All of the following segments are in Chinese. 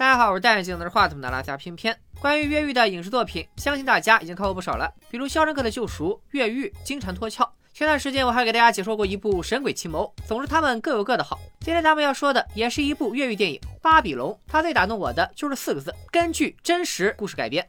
大家好，我是戴眼镜拿着话筒的拉加偏偏。关于越狱的影视作品，相信大家已经看过不少了，比如《肖申克的救赎》《越狱》《金蝉脱壳》。前段时间我还给大家解说过一部《神鬼奇谋》，总之他们各有各的好。今天咱们要说的也是一部越狱电影《巴比龙》，它最打动我的就是四个字：根据真实故事改编。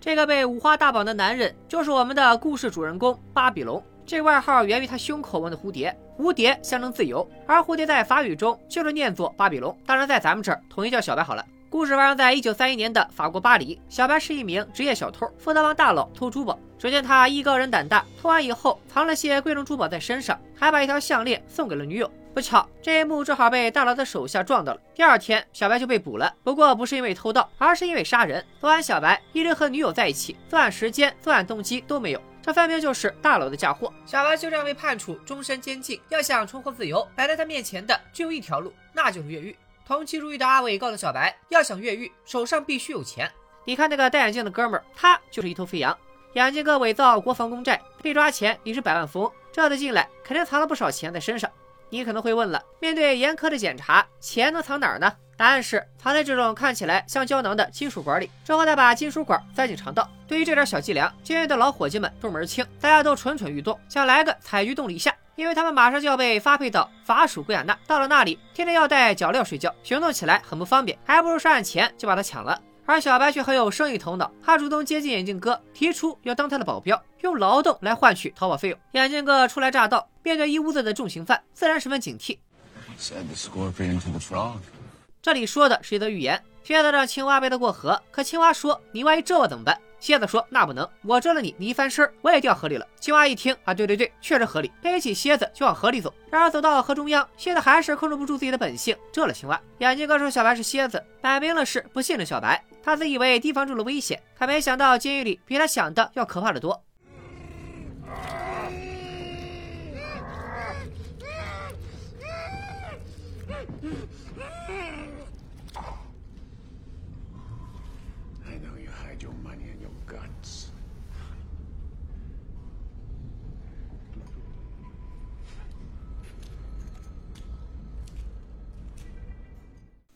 这个被五花大绑的男人，就是我们的故事主人公巴比龙。这个外号源于他胸口纹的蝴蝶，蝴蝶象征自由，而蝴蝶在法语中就是念作巴比龙。当然，在咱们这儿统一叫小白好了。故事发生在一九三一年的法国巴黎，小白是一名职业小偷，负责帮大佬偷珠宝。只见他艺高人胆大，偷完以后藏了些贵重珠宝在身上，还把一条项链送给了女友。不巧，这一幕正好被大佬的手下撞到了。第二天，小白就被捕了，不过不是因为偷盗，而是因为杀人。昨晚，小白一直和女友在一起，作案时间、作案动机都没有。这分明就是大佬的嫁祸，小白就这样被判处终身监禁。要想重获自由，摆在他面前的只有一条路，那就是越狱。同期入狱的阿伟告诉小白，要想越狱，手上必须有钱。你看那个戴眼镜的哥们儿，他就是一头肥羊。眼镜哥伪造国防公债，被抓前已是百万富翁，这次进来肯定藏了不少钱在身上。你可能会问了，面对严苛的检查，钱能藏哪儿呢？答案是藏在这种看起来像胶囊的金属管里，之后再把金属管塞进肠道。对于这点小伎俩，监狱的老伙计们都门清，大家都蠢蠢欲动，想来个采菊动篱下，因为他们马上就要被发配到法属圭亚那。到了那里，天天要带脚镣睡觉，行动起来很不方便，还不如上岸前就把他抢了。而小白却很有生意头脑，他主动接近眼镜哥，提出要当他的保镖，用劳动来换取逃跑费用。眼镜哥初来乍到，面对一屋子的重刑犯，自然十分警惕。这里说的是一则寓言，蝎子让青蛙背他过河，可青蛙说：“你万一蛰我怎么办？”蝎子说：“那不能，我蛰了你，你一翻身我也掉河里了。”青蛙一听啊，对对对，确实合理，背起蝎子就往河里走。然而走到河中央，蝎子还是控制不住自己的本性，蛰了青蛙。眼镜哥说小白是蝎子，摆明了是不信任小白。他自以为提防住了危险，可没想到监狱里比他想的要可怕的多。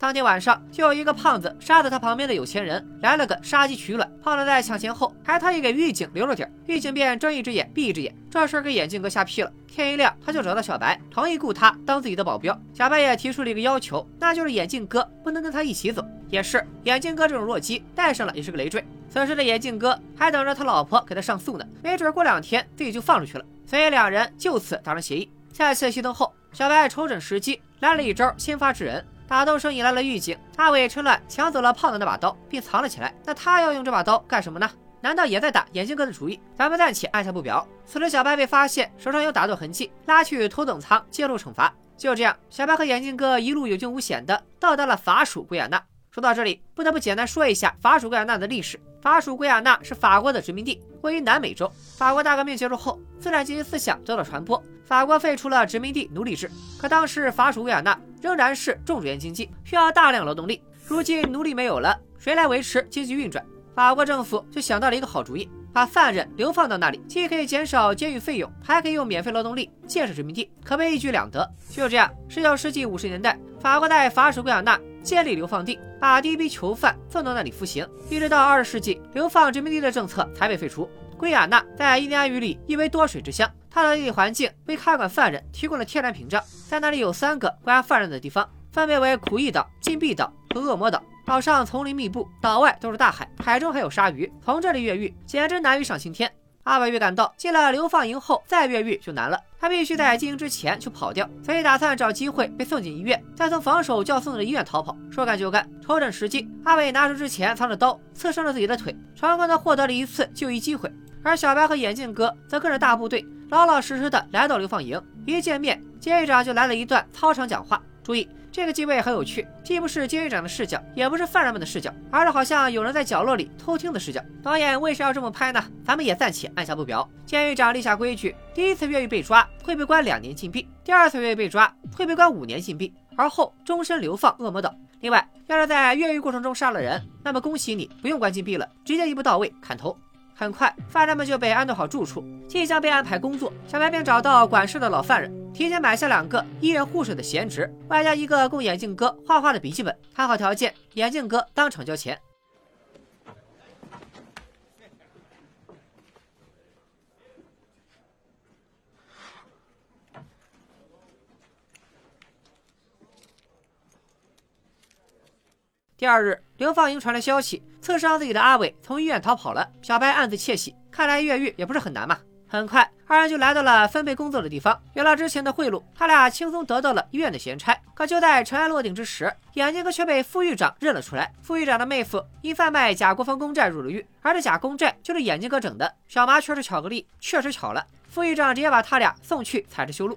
当天晚上，就有一个胖子杀死他旁边的有钱人，来了个杀鸡取卵。胖子在抢钱后，还特意给狱警留了点，狱警便睁一只眼闭一只眼。这事儿给眼镜哥吓屁了。天一亮，他就找到小白，同意雇他当自己的保镖。小白也提出了一个要求，那就是眼镜哥不能跟他一起走。也是，眼镜哥这种弱鸡带上了也是个累赘。此时的眼镜哥还等着他老婆给他上诉呢，没准过两天自己就放出去了。所以两人就此达成协议。下一次熄灯后，小白瞅准时机，来了一招先发制人。打斗声引来了狱警，阿伟趁乱抢走了胖子那把刀，并藏了起来。那他要用这把刀干什么呢？难道也在打眼镜哥的主意？咱们暂且按下不表。此时小白被发现手上有打斗痕迹，拉去头等舱接受惩罚。就这样，小白和眼镜哥一路有惊无险的到达了法属圭亚那。说到这里，不得不简单说一下法属圭亚那的历史。法属圭亚那是法国的殖民地，位于南美洲。法国大革命结束后，资产阶级思想得到传播，法国废除了殖民地奴隶制。可当时法属圭亚那仍然是重主业经济，需要大量劳动力。如今奴隶没有了，谁来维持经济运转？法国政府就想到了一个好主意，把犯人流放到那里，既可以减少监狱费用，还可以用免费劳动力建设殖民地，可谓一举两得。就这样，十九世纪五十年代，法国在法属圭亚那。建立流放地，把第一批囚犯送到那里服刑，一直到二十世纪，流放殖民地的政策才被废除。圭亚那在印第安语里意为多水之乡，它的地理环境为看管犯人提供了天然屏障，在那里有三个关押犯人的地方，分别为苦役岛、禁闭岛和恶魔岛。岛上丛林密布，岛外都是大海，海中还有鲨鱼，从这里越狱简直难于上青天。阿伟预感到进了流放营后再越狱就难了，他必须在进营之前就跑掉，所以打算找机会被送进医院，再从防守较松的医院逃跑。说干就干，瞅准时机，阿伟拿出之前藏着刀，刺伤了自己的腿，成功的获得了一次就医机会。而小白和眼镜哥则跟着大部队老老实实的来到流放营，一见面，监狱长就来了一段操场讲话。注意。这个机位很有趣，既不是监狱长的视角，也不是犯人们的视角，而是好像有人在角落里偷听的视角。导演为啥要这么拍呢？咱们也暂且按下不表。监狱长立下规矩：第一次越狱被抓会被关两年禁闭，第二次越狱被抓会被关五年禁闭，而后终身流放恶魔岛。另外，要是在越狱过程中杀了人，那么恭喜你，不用关禁闭了，直接一步到位砍头。很快，犯人们就被安顿好住处，即将被安排工作。小白便找到管事的老犯人。提前买下两个医院护士的闲职，外加一个供眼镜哥画画的笔记本。谈好条件，眼镜哥当场交钱。第二日，刘放营传来消息，刺伤自己的阿伟从医院逃跑了。小白暗自窃喜，看来越狱也不是很难嘛。很快，二人就来到了分配工作的地方。有了之前的贿赂，他俩轻松得到了医院的闲差。可就在尘埃落定之时，眼镜哥却被副狱长认了出来。副狱长的妹夫因贩卖假国防公债入了狱，而这假公债就是眼镜哥整的。小麻雀是巧克力，确实巧了。副狱长直接把他俩送去采着修路。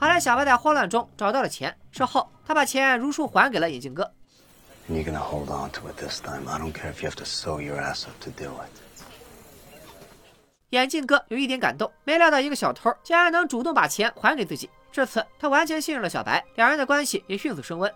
好在小白在慌乱中找到了钱，事后他把钱如数还给了眼镜哥。眼镜哥有一点感动，没料到一个小偷竟然能主动把钱还给自己。这次，他完全信任了小白，两人的关系也迅速升温。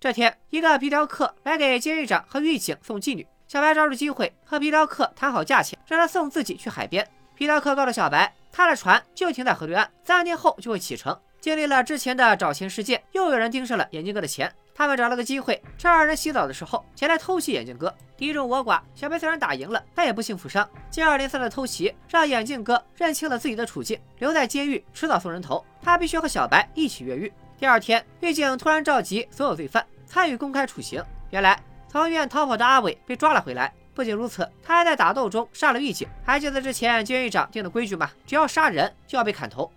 这天，一个皮条客来给监狱长和狱警送妓女。小白抓住机会和皮条客谈好价钱，让他送自己去海边。皮条客告诉小白，他的船就停在河对岸，三天后就会启程。经历了之前的找钱事件，又有人盯上了眼镜哥的钱。他们找了个机会，趁二人洗澡的时候前来偷袭眼镜哥。敌众我寡，小白虽然打赢了，但也不幸负伤。接二连三的偷袭让眼镜哥认清了自己的处境，留在监狱迟早送人头。他必须和小白一起越狱。第二天，狱警突然召集所有罪犯参与公开处刑。原来。从医院逃跑的阿伟被抓了回来。不仅如此，他还在打斗中杀了狱警。还记得之前监狱长定的规矩吗？只要杀人就要被砍头。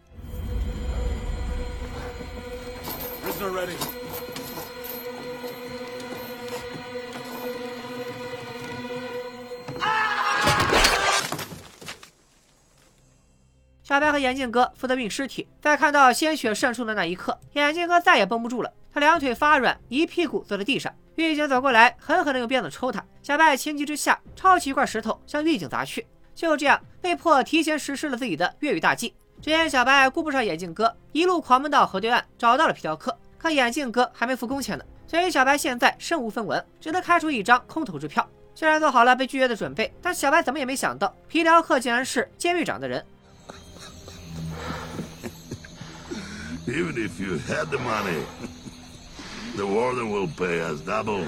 小白和眼镜哥负责运尸体，在看到鲜血渗出的那一刻，眼镜哥再也绷不住了，他两腿发软，一屁股坐在地上。狱警走过来，狠狠地用鞭子抽他。小白情急之下，抄起一块石头向狱警砸去。就这样，被迫提前实施了自己的越狱大计。只见小白顾不上眼镜哥，一路狂奔到河对岸，找到了皮条客。可眼镜哥还没付工钱呢，所以小白现在身无分文，只能开出一张空头支票。虽然做好了被拒绝的准备，但小白怎么也没想到，皮条客竟然是监狱长的人。Even if you had the money. The warden will pay us double.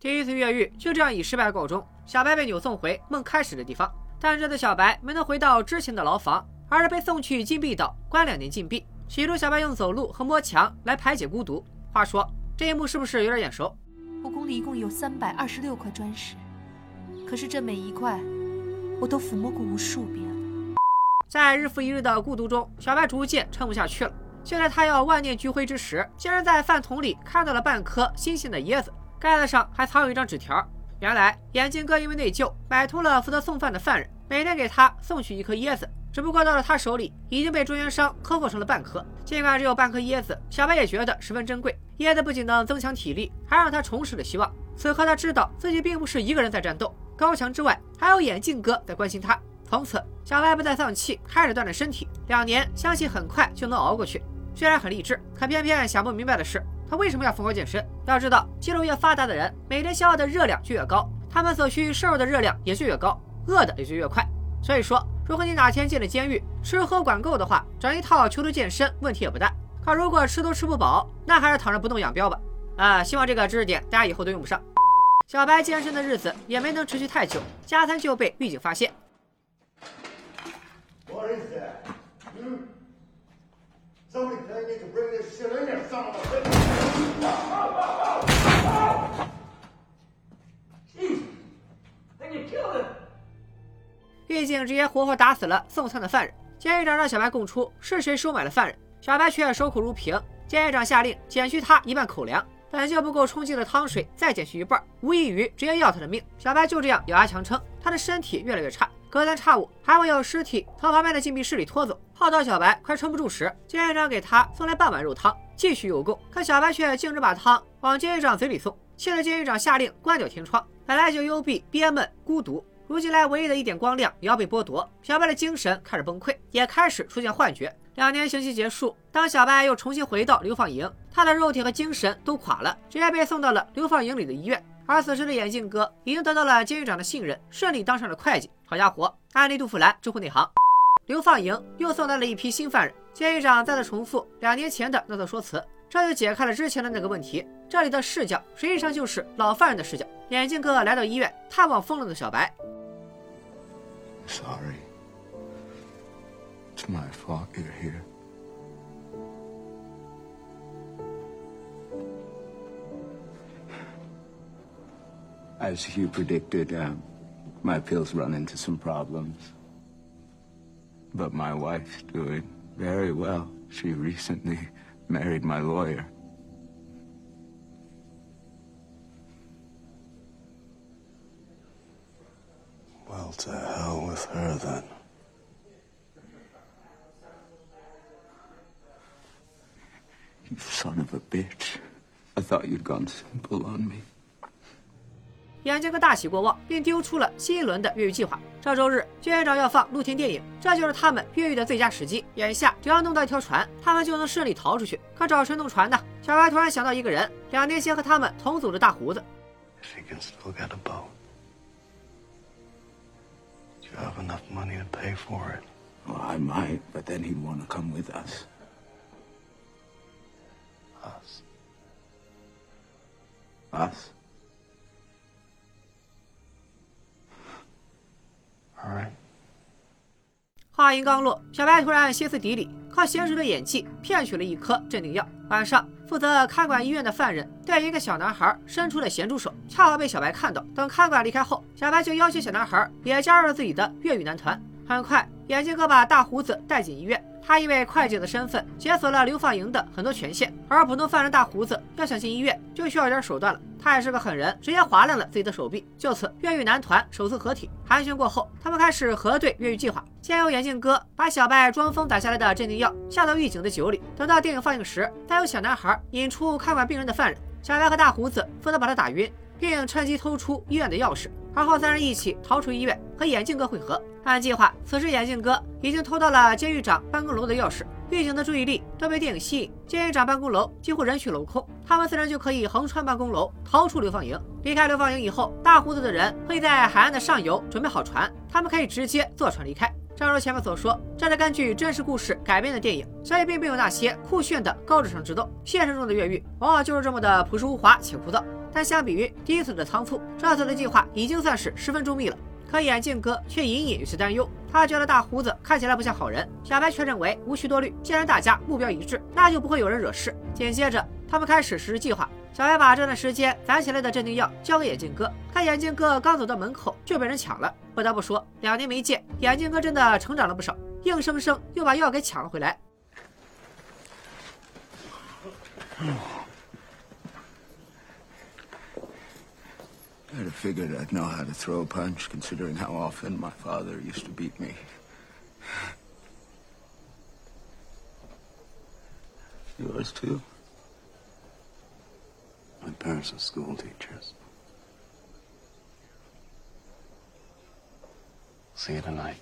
第一次越狱就这样以失败告终，小白被扭送回梦开始的地方。但这次小白没能回到之前的牢房，而是被送去禁闭岛关两年禁闭。起初小白用走路和摸墙来排解孤独。话说这一幕是不是有点眼熟？我宫里一共有三百二十六块砖石，可是这每一块我都抚摸过无数遍了。在日复一日的孤独中，小白逐渐撑不下去了。就在他要万念俱灰之时，竟然在饭桶里看到了半颗新鲜的椰子，盖子上还藏有一张纸条。原来眼镜哥因为内疚，买通了负责送饭的犯人，每天给他送去一颗椰子。只不过到了他手里，已经被中间商磕破成了半颗。尽管只有半颗椰子，小白也觉得十分珍贵。椰子不仅能增强体力，还让他重拾了希望。此刻他知道自己并不是一个人在战斗，高墙之外还有眼镜哥在关心他。从此，小白不再丧气，开始锻炼身体。两年，相信很快就能熬过去。虽然很励志，可偏偏想不明白的是，他为什么要疯狂健身？要知道，肌肉越发达的人，每天消耗的热量就越高，他们所需摄入的热量也就越高，饿的也就越快。所以说，如果你哪天进了监狱，吃喝管够的话，整一套囚徒健身问题也不大。可如果吃都吃不饱，那还是躺着不动养膘吧。啊，希望这个知识点大家以后都用不上。小白健身的日子也没能持续太久，加餐就被狱警发现。sorry，狱警直接活活打死了送餐的犯人。监狱长让小白供出是谁收买了犯人，小白却守口如瓶。监狱长下令减去他一半口粮，本就不够充饥的汤水再减去一半，无异于直接要他的命。小白就这样咬牙强撑，他的身体越来越差，隔三差五还会有尸体从旁边的禁闭室里拖走。泡到小白快撑不住时，监狱长给他送来半碗肉汤，继续有供。可小白却径直把汤往监狱长嘴里送，气得监狱长下令关掉天窗。本来就幽闭、憋闷、孤独，如今来唯一的一点光亮也要被剥夺，小白的精神开始崩溃，也开始出现幻觉。两年刑期结束，当小白又重新回到流放营，他的肉体和精神都垮了，直接被送到了流放营里的医院。而此时的眼镜哥已经得到了监狱长的信任，顺利当上了会计。好家伙，安利杜富兰知乎内行。流放营又送来了一批新犯人，监狱长再次重复两年前的那段说辞，这就解开了之前的那个问题。这里的视角实际上就是老犯人的视角。眼镜哥来到医院探望疯了的小白。Sorry, it's my fault you're here. As you predicted, um, my pills run into some problems. But my wife's doing very well. She recently married my lawyer. Well, to hell with her then. You son of a bitch. I thought you'd gone simple on me. 眼镜哥大喜过望，并丢出了新一轮的越狱计划。这周日，监狱长要放露天电影，这就是他们越狱的最佳时机。眼下只要弄到一条船，他们就能顺利逃出去。可找谁弄船呢？小白突然想到一个人，两年前和他们同组的大胡子。话音刚落，小白突然歇斯底里，靠娴熟的演技骗取了一颗镇定药。晚上，负责看管医院的犯人对一个小男孩伸出了咸猪手，恰好被小白看到。等看管离开后，小白就邀请小男孩也加入了自己的越狱男团。很快，眼镜哥把大胡子带进医院。他因为会计的身份解锁了流放营的很多权限，而普通犯人大胡子要想进医院就需要点手段了。他也是个狠人，直接划烂了自己的手臂。就此，越狱男团首次合体。寒暄过后，他们开始核对越狱计划。先由眼镜哥把小白装疯打下来的镇定药下到狱警的酒里，等到电影放映时，再由小男孩引出看管病人的犯人。小白和大胡子负责把他打晕，并趁机偷出医院的钥匙。而后三人一起逃出医院，和眼镜哥会合。按计划，此时眼镜哥已经偷到了监狱长办公楼的钥匙。狱警的注意力都被电影吸引，监狱长办公楼几乎人去楼空，他们四人就可以横穿办公楼逃出流放营。离开流放营以后，大胡子的人会在海岸的上游准备好船，他们可以直接坐船离开。正如前面所说，这是根据真实故事改编的电影，所以并没有那些酷炫的高智商之斗。现实中的越狱往往就是这么的朴实无华且枯燥。但相比于第一次的仓促，这次的计划已经算是十分周密了。可眼镜哥却隐隐有些担忧，他觉得大胡子看起来不像好人。小白却认为无需多虑，既然大家目标一致，那就不会有人惹事。紧接着，他们开始实施计划。小白把这段时间攒起来的镇定药交给眼镜哥，可眼镜哥刚走到门口就被人抢了。不得不说，两年没见，眼镜哥真的成长了不少，硬生生又把药给抢了回来。I'd have figured I'd know how to throw a punch, considering how often my father used to beat me. Yours too? My parents are school teachers. See you tonight.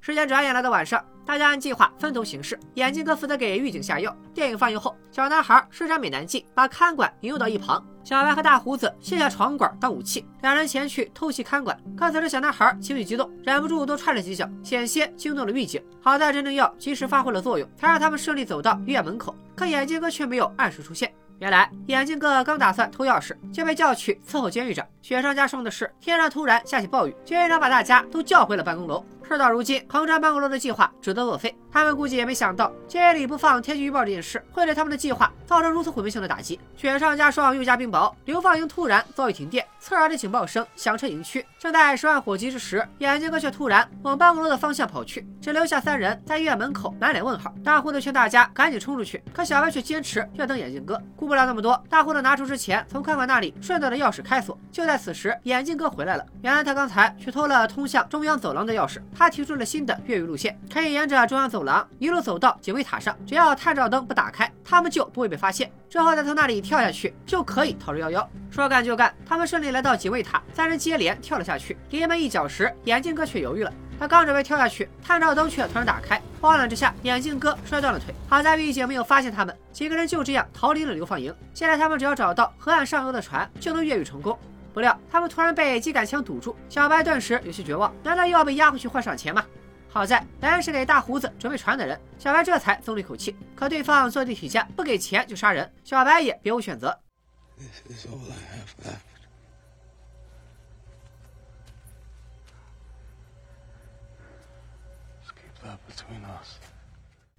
时间转眼来到晚上，大家按计划分头行事。眼镜哥负责给狱警下药。电影放映后，小男孩施展美男计，把看管引诱到一旁。小白和大胡子卸下床管当武器，两人前去偷袭看管。可此时小男孩情绪激动，忍不住多踹了几脚，险些惊动了狱警。好在镇定药及时发挥了作用，才让他们顺利走到医院门口。可眼镜哥却没有按时出现。原来眼镜哥刚打算偷钥匙，就被叫去伺候监狱长。雪上加霜的是，天上突然下起暴雨，监狱长把大家都叫回了办公楼。事到如今，横山办公楼的计划只得作废。他们估计也没想到，今夜里不放天气预报这件事，会对他们的计划造成如此毁灭性的打击。雪上加霜，又加冰雹，流放营突然遭遇停电，刺耳的警报声响彻营区。正在十万火急之时，眼镜哥却突然往办公楼的方向跑去，只留下三人在医院门口满脸问号。大胡子劝大家赶紧冲出去，可小白却坚持要等眼镜哥。顾不了那么多，大胡子拿出之前从宽宽那里顺到的钥匙开锁。就在此时，眼镜哥回来了。原来他刚才去偷了通向中央走廊的钥匙。他提出了新的越狱路线，可以沿着中央走廊一路走到警卫塔上，只要探照灯不打开，他们就不会被发现。之后再从那里跳下去，就可以逃之夭夭。说干就干，他们顺利来到警卫塔，三人接连跳了下去。临门一脚时，眼镜哥却犹豫了。他刚准备跳下去，探照灯却突然打开，慌乱之下，眼镜哥摔断了腿。好在狱警没有发现他们，几个人就这样逃离了流放营。现在他们只要找到河岸上游的船，就能越狱成功。不料他们突然被机杆枪堵住，小白顿时有些绝望。难道又要被押回去换赏钱吗？好在来人是给大胡子准备船的人，小白这才松了一口气。可对方坐地起价，不给钱就杀人，小白也别无选择。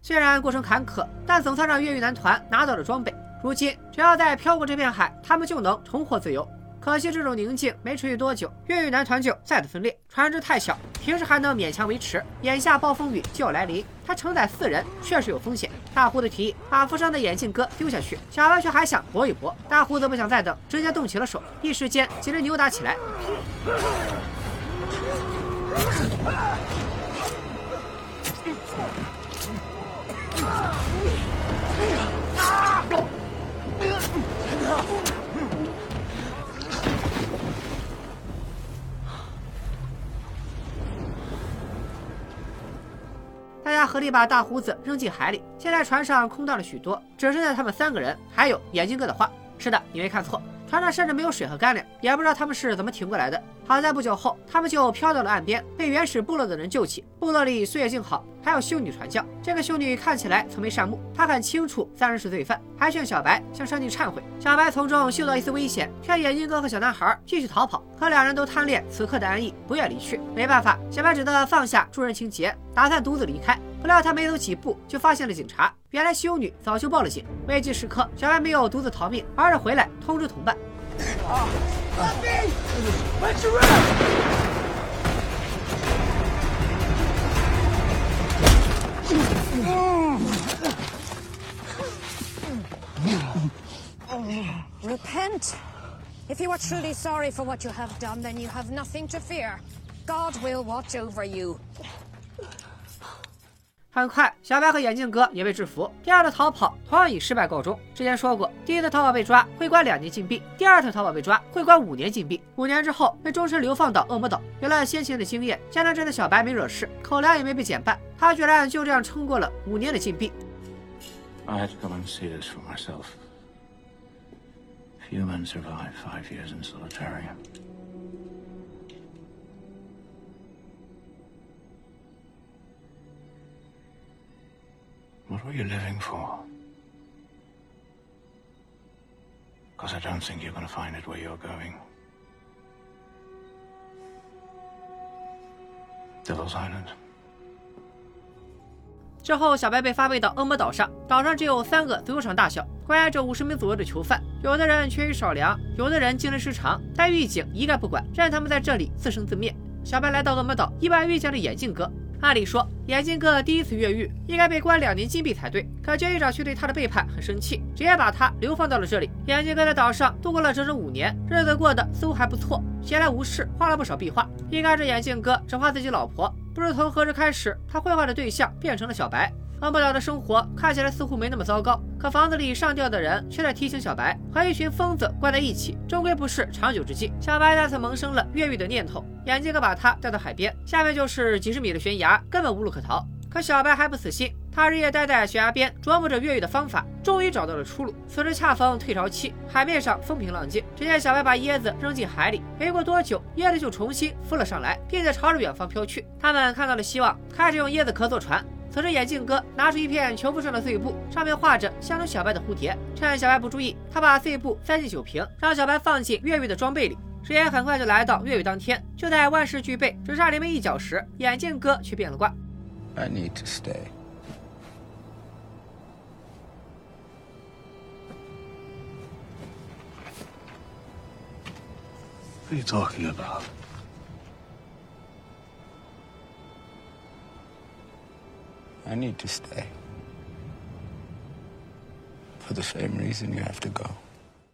虽然过程坎坷，但总算让越狱男团拿到了装备。如今只要再飘过这片海，他们就能重获自由。可惜这种宁静没持续多久，越狱男团就再次分裂。船只太小，平时还能勉强维持，眼下暴风雨就要来临，它承载四人确实有风险。大胡子提议把负伤的眼镜哥丢下去，小白却还想搏一搏。大胡子不想再等，直接动起了手，一时间几人扭打起来。大家合力把大胡子扔进海里。现在船上空荡了许多，只剩下他们三个人，还有眼镜哥的话。是的，你没看错。船上甚至没有水和干粮，也不知道他们是怎么挺过来的。好在不久后，他们就漂到了岸边，被原始部落的人救起。部落里岁月静好，还有修女传教。这个修女看起来慈眉善目，她很清楚三人是罪犯，还劝小白向上帝忏悔。小白从中嗅到一丝危险，劝眼镜哥和小男孩继续逃跑。可两人都贪恋此刻的安逸，不愿离去。没办法，小白只得放下助人情节，打算独自离开。不料他没走几步，就发现了警察。原来修女早就报了警。危急时刻，小白没有独自逃命，而是回来通知同伴。Repent. If you are truly sorry for what you have done, then you have nothing to fear. God will watch over you. 很快，小白和眼镜哥也被制服。第二次逃跑同样以失败告终。之前说过，第一次逃跑被抓会关两年禁闭，第二次逃跑被抓会关五年禁闭。五年之后被终身流放到恶魔岛。有了先前的经验，加上这次小白没惹事，口粮也没被减半，他居然就这样撑过了五年的禁闭。I had to come and see this for myself. Few men survive five years in solitary. What were you living for? Because I don't think you're going to find it where you're going. Devil's Island. 之后，小白被发配到恶魔岛上，岛上只有三个足球场大小，关押着五十名左右的囚犯。有的人缺衣少粮，有的人精神失常，但狱警一概不管，任他们在这里自生自灭。小白来到恶魔岛，意外遇见了眼镜哥。按理说，眼镜哥第一次越狱应该被关两年禁闭才对，可监狱长却对他的背叛很生气，直接把他流放到了这里。眼镜哥在岛上度过了整整五年，日子过得似乎还不错，闲来无事画了不少壁画。一开始，眼镜哥只画自己老婆，不知从何时开始，他绘画的对象变成了小白。忘不了的生活看起来似乎没那么糟糕，可房子里上吊的人却在提醒小白，和一群疯子关在一起，终归不是长久之计。小白再次萌生了越狱的念头，眼镜哥把他带到海边，下面就是几十米的悬崖，根本无路可逃。可小白还不死心，他日夜待在悬崖边，琢磨着越狱的方法，终于找到了出路。此时恰逢退潮期，海面上风平浪静。只见小白把椰子扔进海里，没过多久，椰子就重新浮了上来，并且朝着远方飘去。他们看到了希望，开始用椰子壳做船。此时，眼镜哥拿出一片球布上的碎布，上面画着象征小白的蝴蝶。趁小白不注意，他把碎布塞进酒瓶，让小白放进越狱的装备里。时间很快就来到越狱当天，就在万事俱备，只差临门一脚时，眼镜哥却变了卦。I need to stay. What are you talking about? I need to stay. For the same reason you have to go.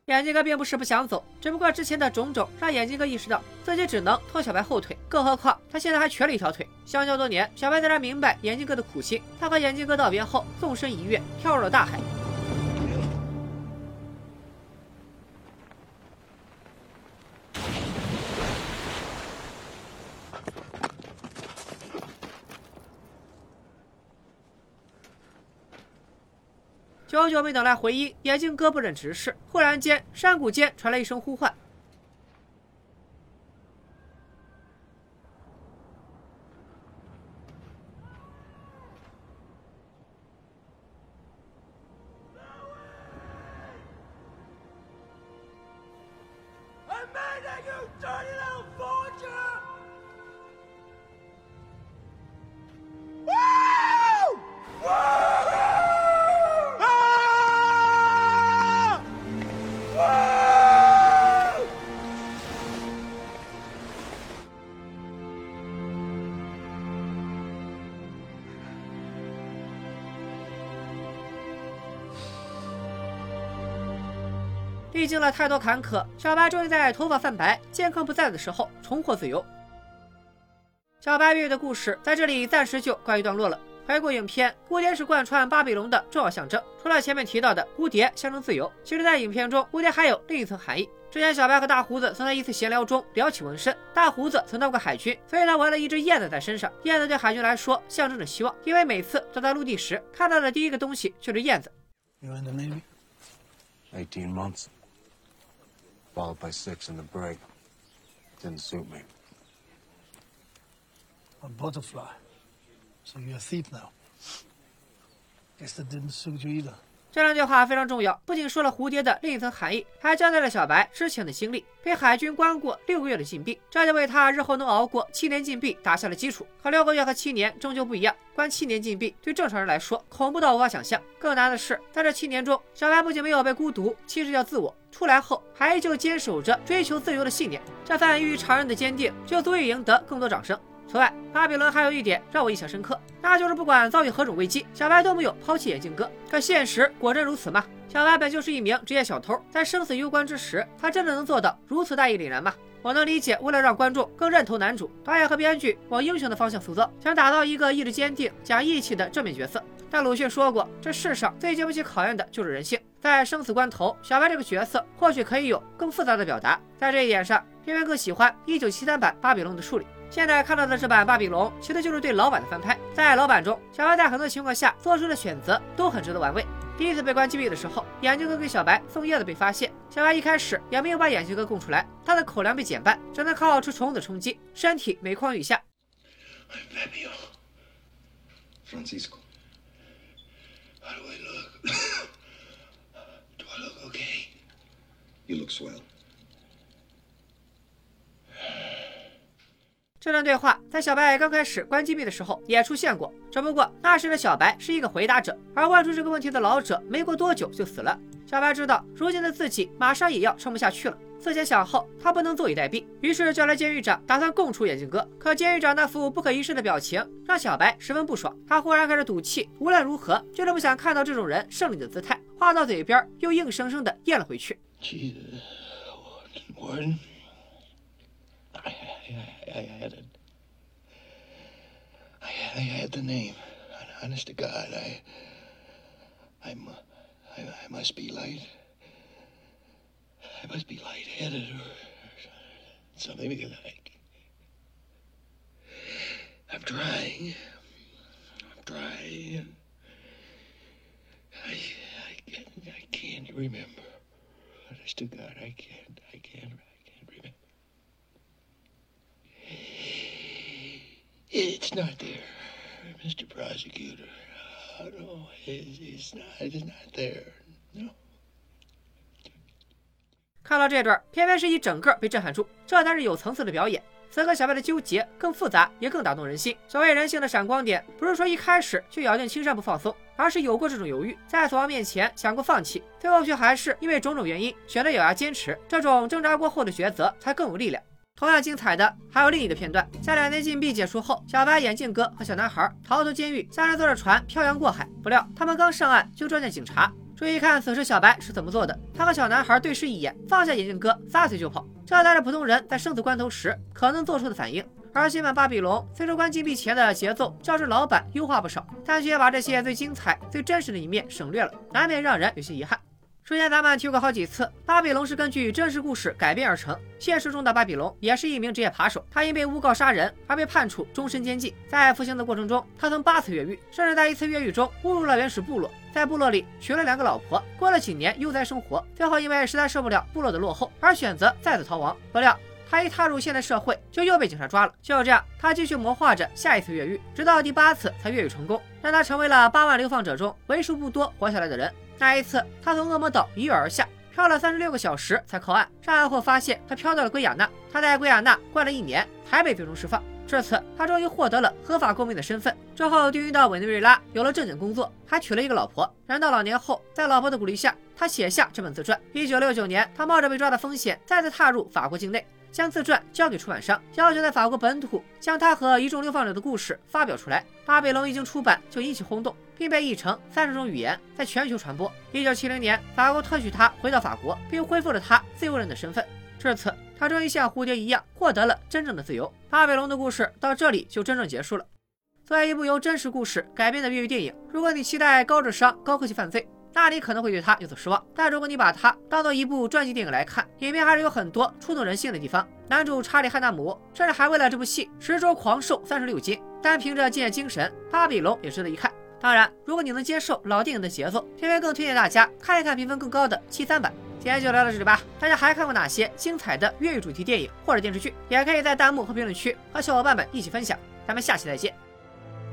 眼镜哥并不是不想走，只不过之前的种种让眼镜哥意识到自己只能拖小白后腿，更何况他现在还瘸了一条腿。相交多年，小白自然明白眼镜哥的苦心。他和眼镜哥道别后，纵身一跃，跳入了大海。久久没等来回音，眼镜哥不忍直视。忽然间，山谷间传来一声呼唤。历经了太多坎坷，小白终于在头发泛白、健康不在的时候重获自由。小白月月的故事在这里暂时就告一段落了。回顾影片，蝴蝶是贯穿巴比龙的重要象征。除了前面提到的蝴蝶象征自由，其实，在影片中，蝴蝶还有另一层含义。之前，小白和大胡子曾在一次闲聊中聊起纹身。大胡子曾当过海军，所以他纹了一只燕子在身上。燕子对海军来说象征着希望，因为每次走在陆地时，看到的第一个东西就是燕子。You in the Navy? Eighteen months. Followed by six in the break. Didn't suit me. A butterfly. So you're a thief now. Guess that didn't suit you either. 这两句话非常重要，不仅说了蝴蝶的另一层含义，还交代了小白之前的经历，被海军关过六个月的禁闭，这就为他日后能熬过七年禁闭打下了基础。可六个月和七年终究不一样，关七年禁闭对正常人来说恐怖到无法想象。更难的是，在这七年中，小白不仅没有被孤独侵蚀掉自我，出来后还依旧坚守着追求自由的信念，这份异于常人的坚定就足以赢得更多掌声。此外，巴比伦还有一点让我印象深刻，那就是不管遭遇何种危机，小白都没有抛弃眼镜哥。可现实果真如此吗？小白本就是一名职业小偷，在生死攸关之时，他真的能做到如此大义凛然吗？我能理解，为了让观众更认同男主，导演和编剧往英雄的方向塑造，想打造一个意志坚定、讲义气的正面角色。但鲁迅说过，这世上最经不起考验的就是人性。在生死关头，小白这个角色或许可以有更复杂的表达。在这一点上，片片更喜欢1973版《巴比伦》的处理。现在看到的这版《巴比龙》，其实就是对老版的翻拍。在老版中，小白在很多情况下做出的选择都很值得玩味。第一次被关禁闭的时候，眼镜哥给小白送叶子被发现，小白一开始也没有把眼镜哥供出来，他的口粮被减半，只能靠吃虫子充饥，身体每况愈下。You look swell. 这段对话在小白刚开始关禁闭的时候也出现过，只不过那时的小白是一个回答者，而问出这个问题的老者没过多久就死了。小白知道如今的自己马上也要撑不下去了，思前想后，他不能坐以待毙，于是叫来监狱长，打算供出眼镜哥。可监狱长那副不可一世的表情让小白十分不爽，他忽然开始赌气，无论如何就是不想看到这种人胜利的姿态，话到嘴边又硬生生的咽了回去。I, I, had it. I, I had the name. Honest to God, I. I'm. I, I must be light. I must be lightheaded or something because I. I'm trying. I'm trying. I, I, I can't remember. Honest to God, I can't. I can't. It's not there, Mr. Prosecutor. No, it's, is not. It's not there. No. 看到这段，偏偏是一整个被震撼住，这才是有层次的表演。此刻小白的纠结更复杂，也更打动人心。所谓人性的闪光点，不是说一开始就咬定青山不放松，而是有过这种犹豫，在死亡面前想过放弃，最后却还是因为种种原因选择咬牙坚持。这种挣扎过后的抉择才更有力量。同样精彩的还有另一个片段，在两年禁闭解除后，小白、眼镜哥和小男孩逃出监狱，三人坐着船漂洋过海。不料他们刚上岸就撞见警察。注意看，此时小白是怎么做的？他和小男孩对视一眼，放下眼镜哥，撒腿就跑。这才是普通人在生死关头时可能做出的反应。而新版巴比龙随着关禁闭前的节奏，较之老版优化不少，但却把这些最精彩、最真实的一面省略了，难免让人有些遗憾。之前咱们提过好几次，巴比龙是根据真实故事改编而成。现实中的巴比龙也是一名职业扒手，他因被诬告杀人而被判处终身监禁。在服刑的过程中，他曾八次越狱，甚至在一次越狱中误入了原始部落，在部落里娶了两个老婆，过了几年悠哉生活。最后因为实在受不了部落的落后，而选择再次逃亡。不料他一踏入现代社会，就又被警察抓了。就这样，他继续谋划着下一次越狱，直到第八次才越狱成功，让他成为了八万流放者中为数不多活下来的人。那一次，他从恶魔岛一跃而下，漂了三十六个小时才靠岸。上岸后发现他漂到了圭亚那，他在圭亚那关了一年，才被最终释放。这次，他终于获得了合法公民的身份。之后，定居到委内瑞拉，有了正经工作，还娶了一个老婆。然到老年后，在老婆的鼓励下，他写下这本自传。一九六九年，他冒着被抓的风险，再次踏入法国境内。将自传交给出版商，要求在法国本土将他和一众流放者的故事发表出来。《巴比龙》一经出版就引起轰动，并被译成三十种语言，在全球传播。一九七零年，法国特许他回到法国，并恢复了他自由人的身份。至此，他终于像蝴蝶一样获得了真正的自由。《巴比龙》的故事到这里就真正结束了。作为一部由真实故事改编的越狱电影，如果你期待高智商、高科技犯罪，那你可能会对他有所失望，但如果你把它当做一部传记电影来看，里面还是有很多触动人心的地方。男主查理·汉纳姆甚至还为了这部戏十周狂瘦三十六斤，单凭着敬业精神，《巴比龙》也值得一看。当然，如果你能接受老电影的节奏，片片更推荐大家看一看评分更高的七三版。今天就聊到这里吧，大家还看过哪些精彩的越狱主题电影或者电视剧？也可以在弹幕和评论区和小伙伴们一起分享。咱们下期再见，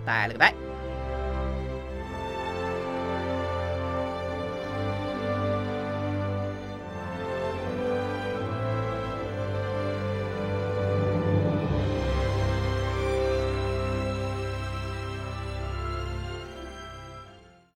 拜了个拜。